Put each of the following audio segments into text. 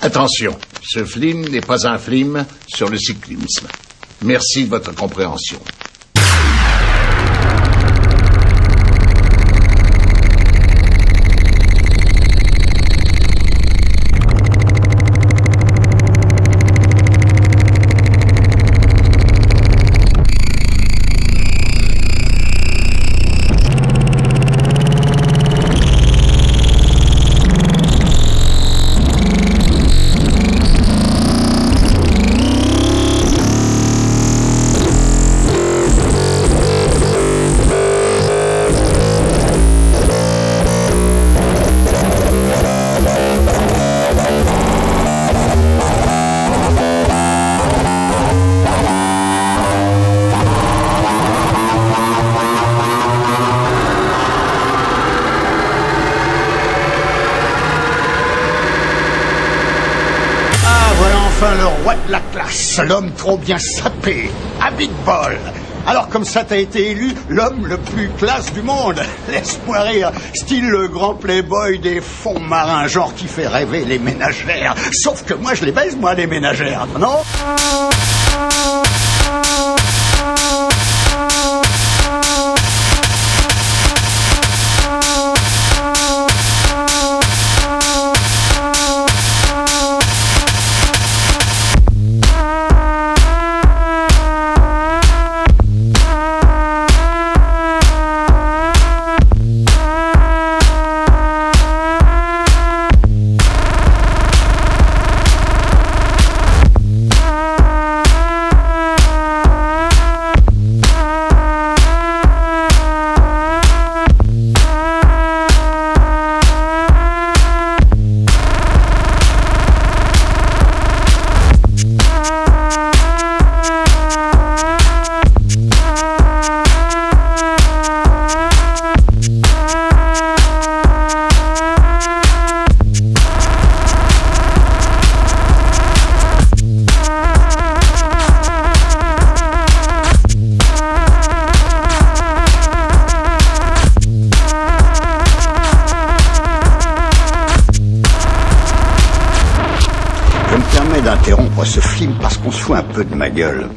Attention, ce film n'est pas un film sur le cyclisme. Merci de votre compréhension. L'homme trop bien sapé, à Big Ball. Alors comme ça t'as été élu l'homme le plus classe du monde. Laisse-moi rire, style le grand playboy des fonds marins, genre qui fait rêver les ménagères. Sauf que moi je les baise moi les ménagères, non?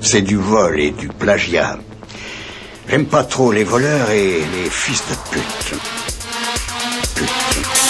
C'est du vol et du plagiat. J'aime pas trop les voleurs et les fils de pute. Pute.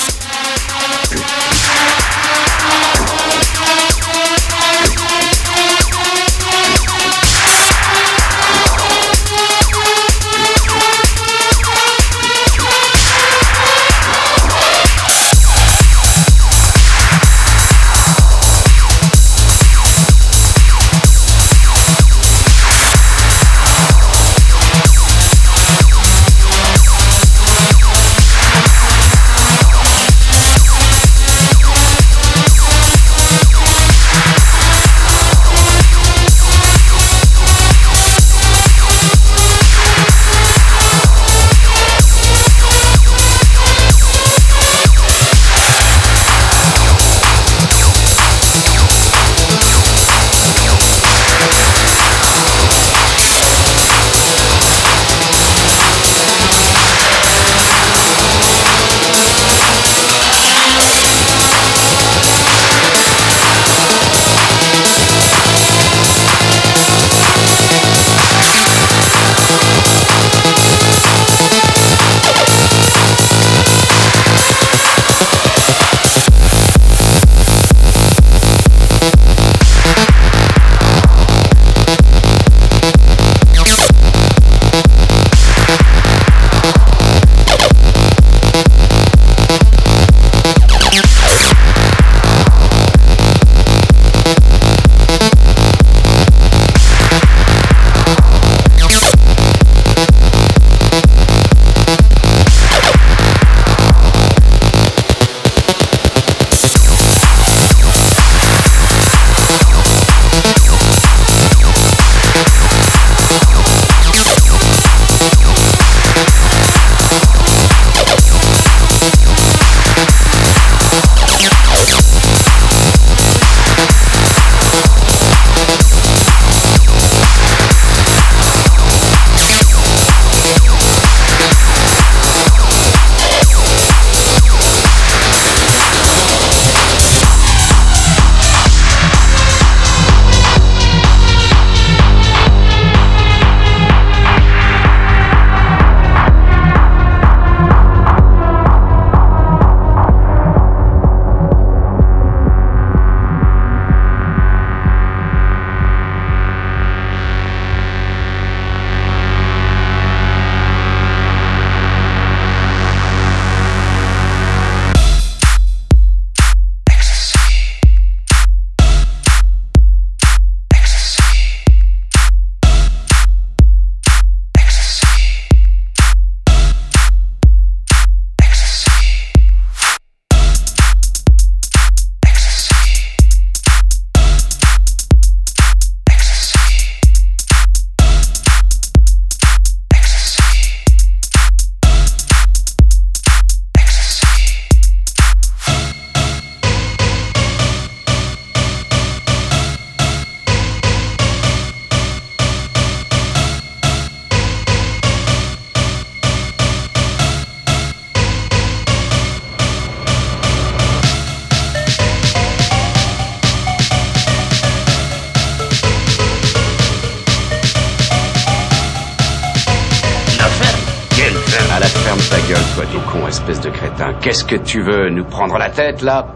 Qu'est-ce que tu veux Nous prendre la tête, là?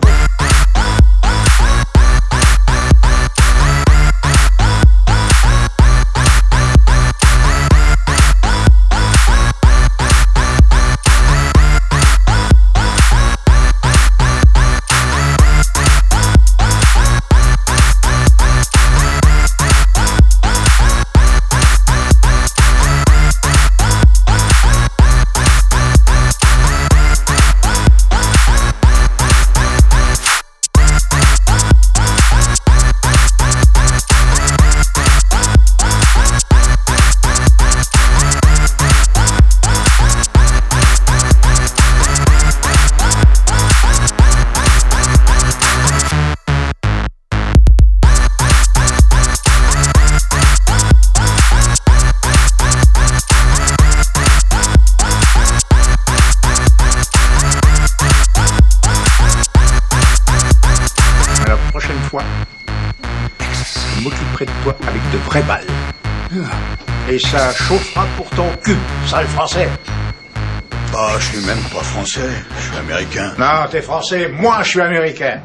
Cul, sale français. Ah, je suis même pas français, je suis américain. Non, t'es français, moi je suis américain.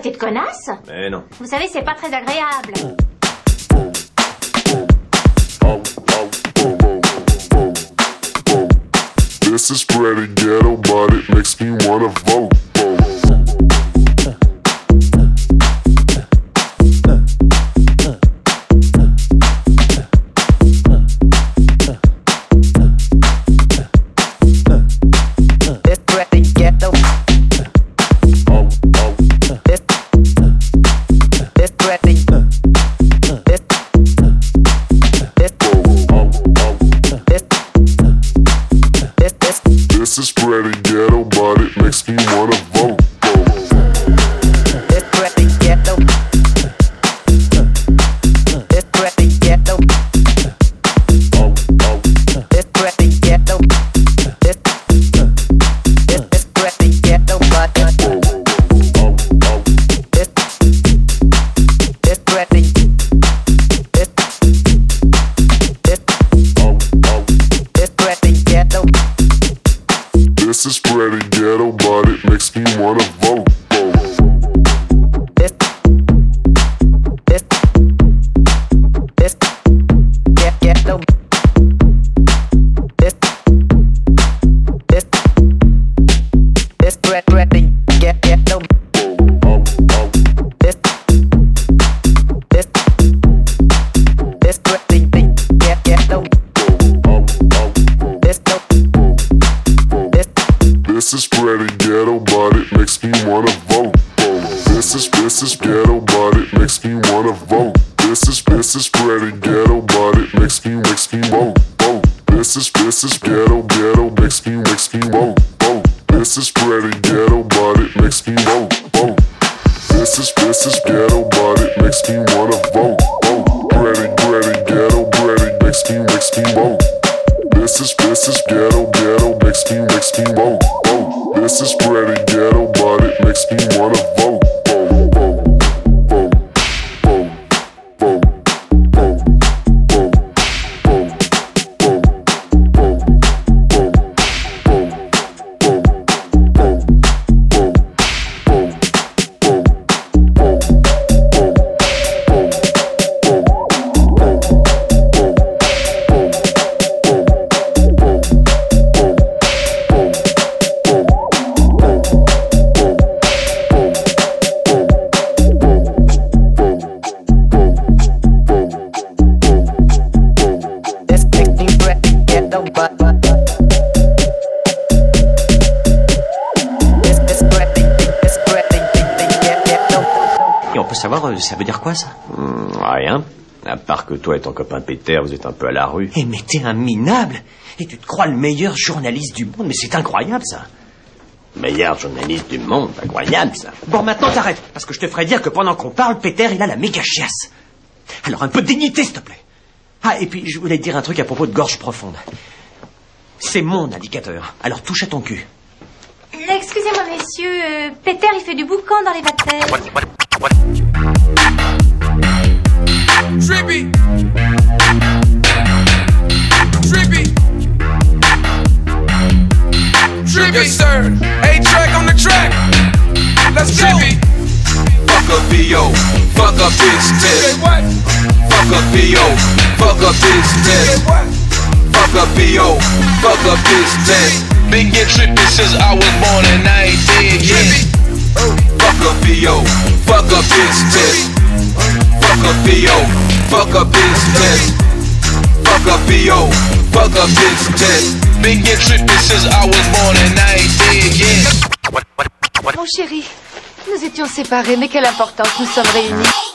Danse. Mais non. Vous savez, c'est pas très agréable. This is pretty ghetto, but it makes me wanna vote. Que toi et ton copain Peter, vous êtes un peu à la rue. Eh mais t'es un minable Et tu te crois le meilleur journaliste du monde Mais c'est incroyable ça Meilleur journaliste du monde, incroyable ça. Bon maintenant t'arrêtes Parce que je te ferai dire que pendant qu'on parle, Peter il a la méga chiasse Alors un peu de dignité s'il te plaît Ah et puis je voulais te dire un truc à propos de gorge profonde C'est mon indicateur Alors touche à ton cul Excusez-moi, messieurs. euh, Peter, il fait du boucan dans les baptêmes. Fuck up PO, fuck up. Fuck up PO, fuck up. Fuck up yet. Mon chéri, nous étions séparés, mais quelle importance, nous sommes réunis.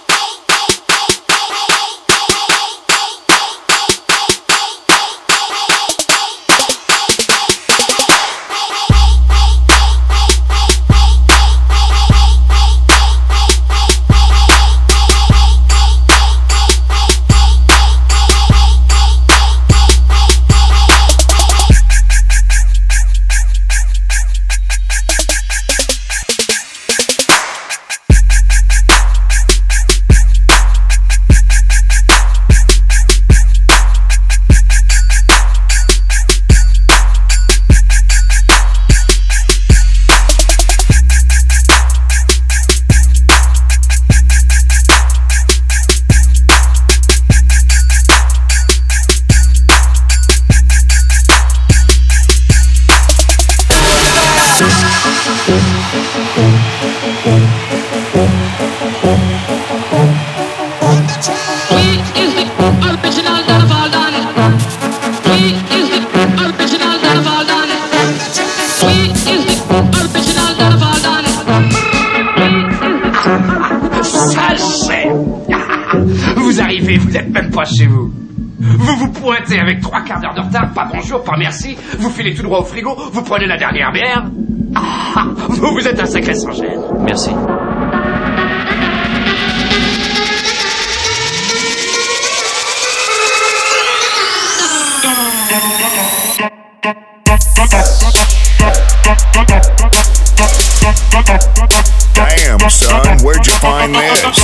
Avec trois quarts d'heure de retard, pas bonjour, pas merci, vous filez tout droit au frigo, vous prenez la dernière bière. Ah, vous, vous êtes un sacré sans gêne. Merci. Damn, son, where'd you find this?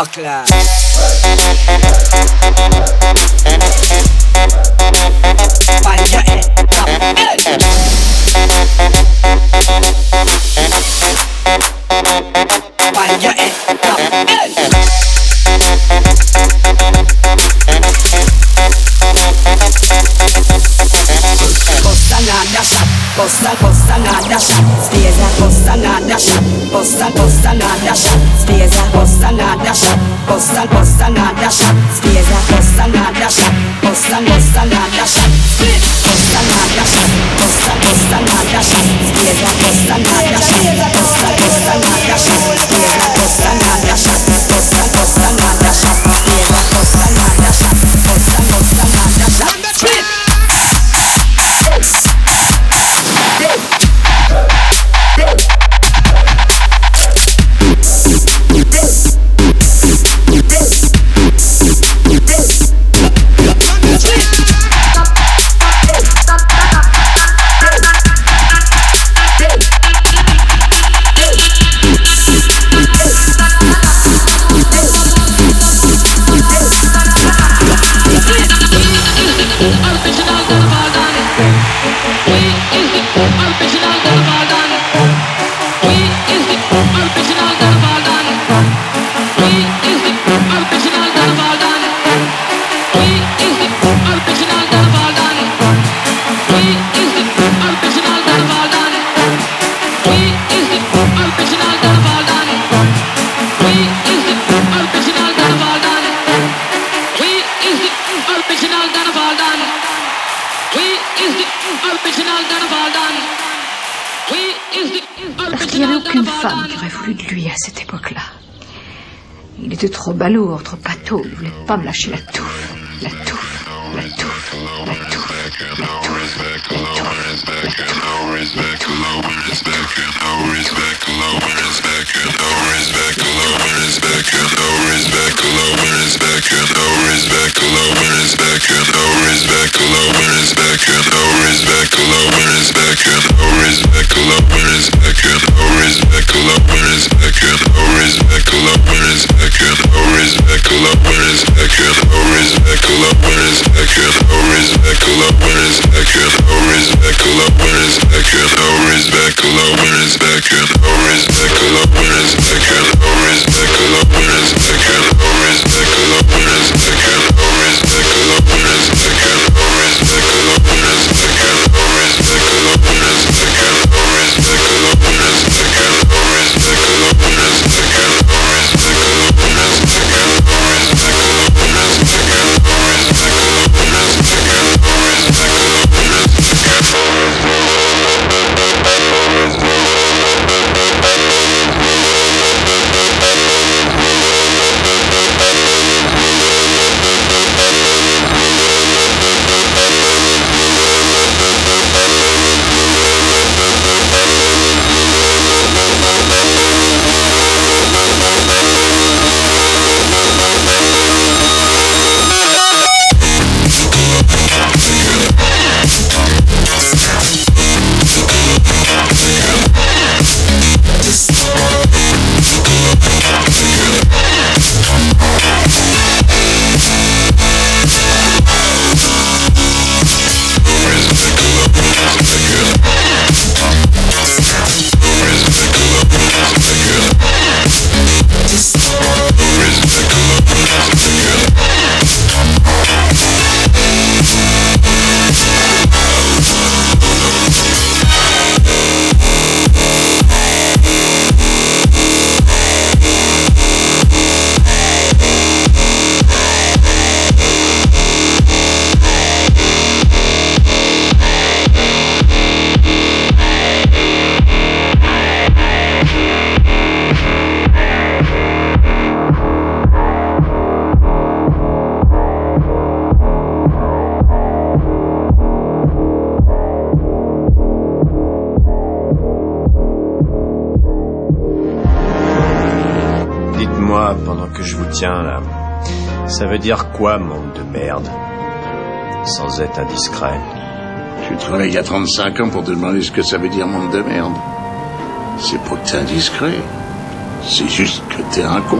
Akla. Banja et Banja et nasza, posta, posta na nasza, zwiedza, posta na nasza, posta, posta na nasza. hasta el balourd, trop pâteau, il voulait pas me lâcher la touffe. La touffe, la touffe, la touffe, la touffe, Pendant que je vous tiens là, ça veut dire quoi, monde de merde? Sans être indiscret. Je travaille il y a 35 ans pour te demander ce que ça veut dire monde de merde. C'est pas que t'es indiscret. C'est juste que t'es un con.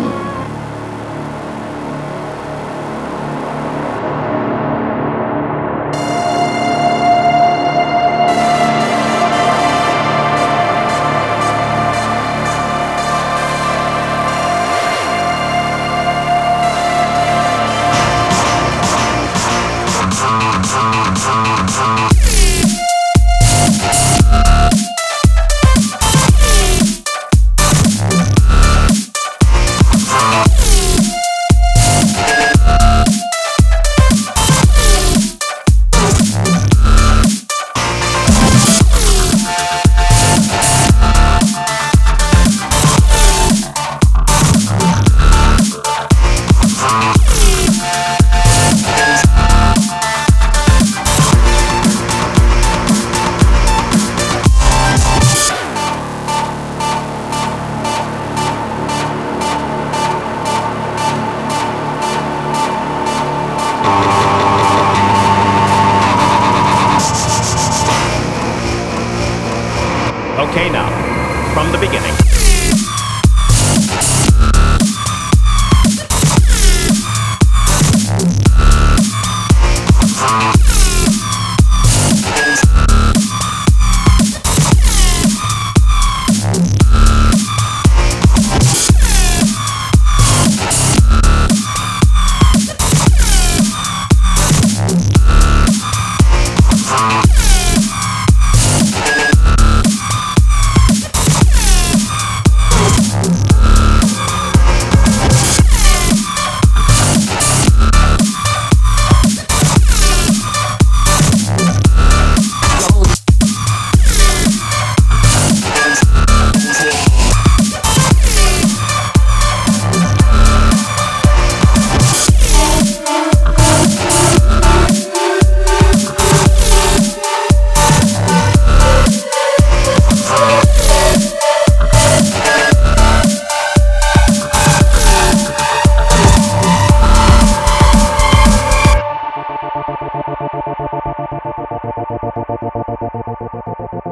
Thank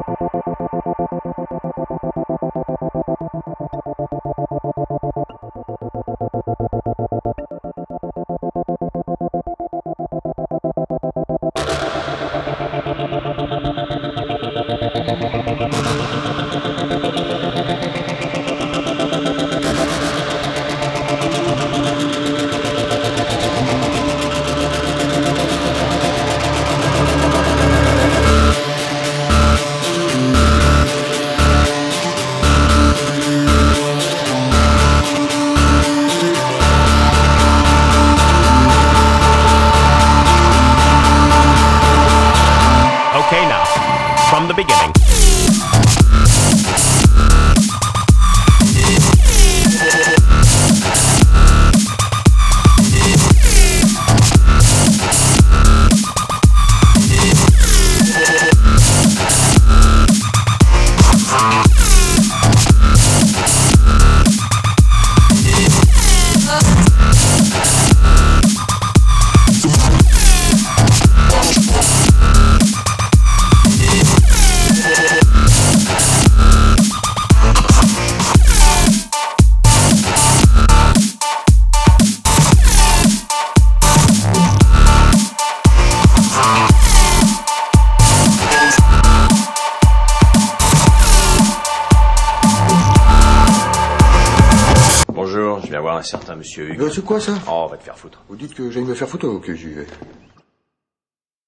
you. Quoi ça? Oh, on va te faire foutre. Vous dites que j'aille me faire photo, ok, j'y vais.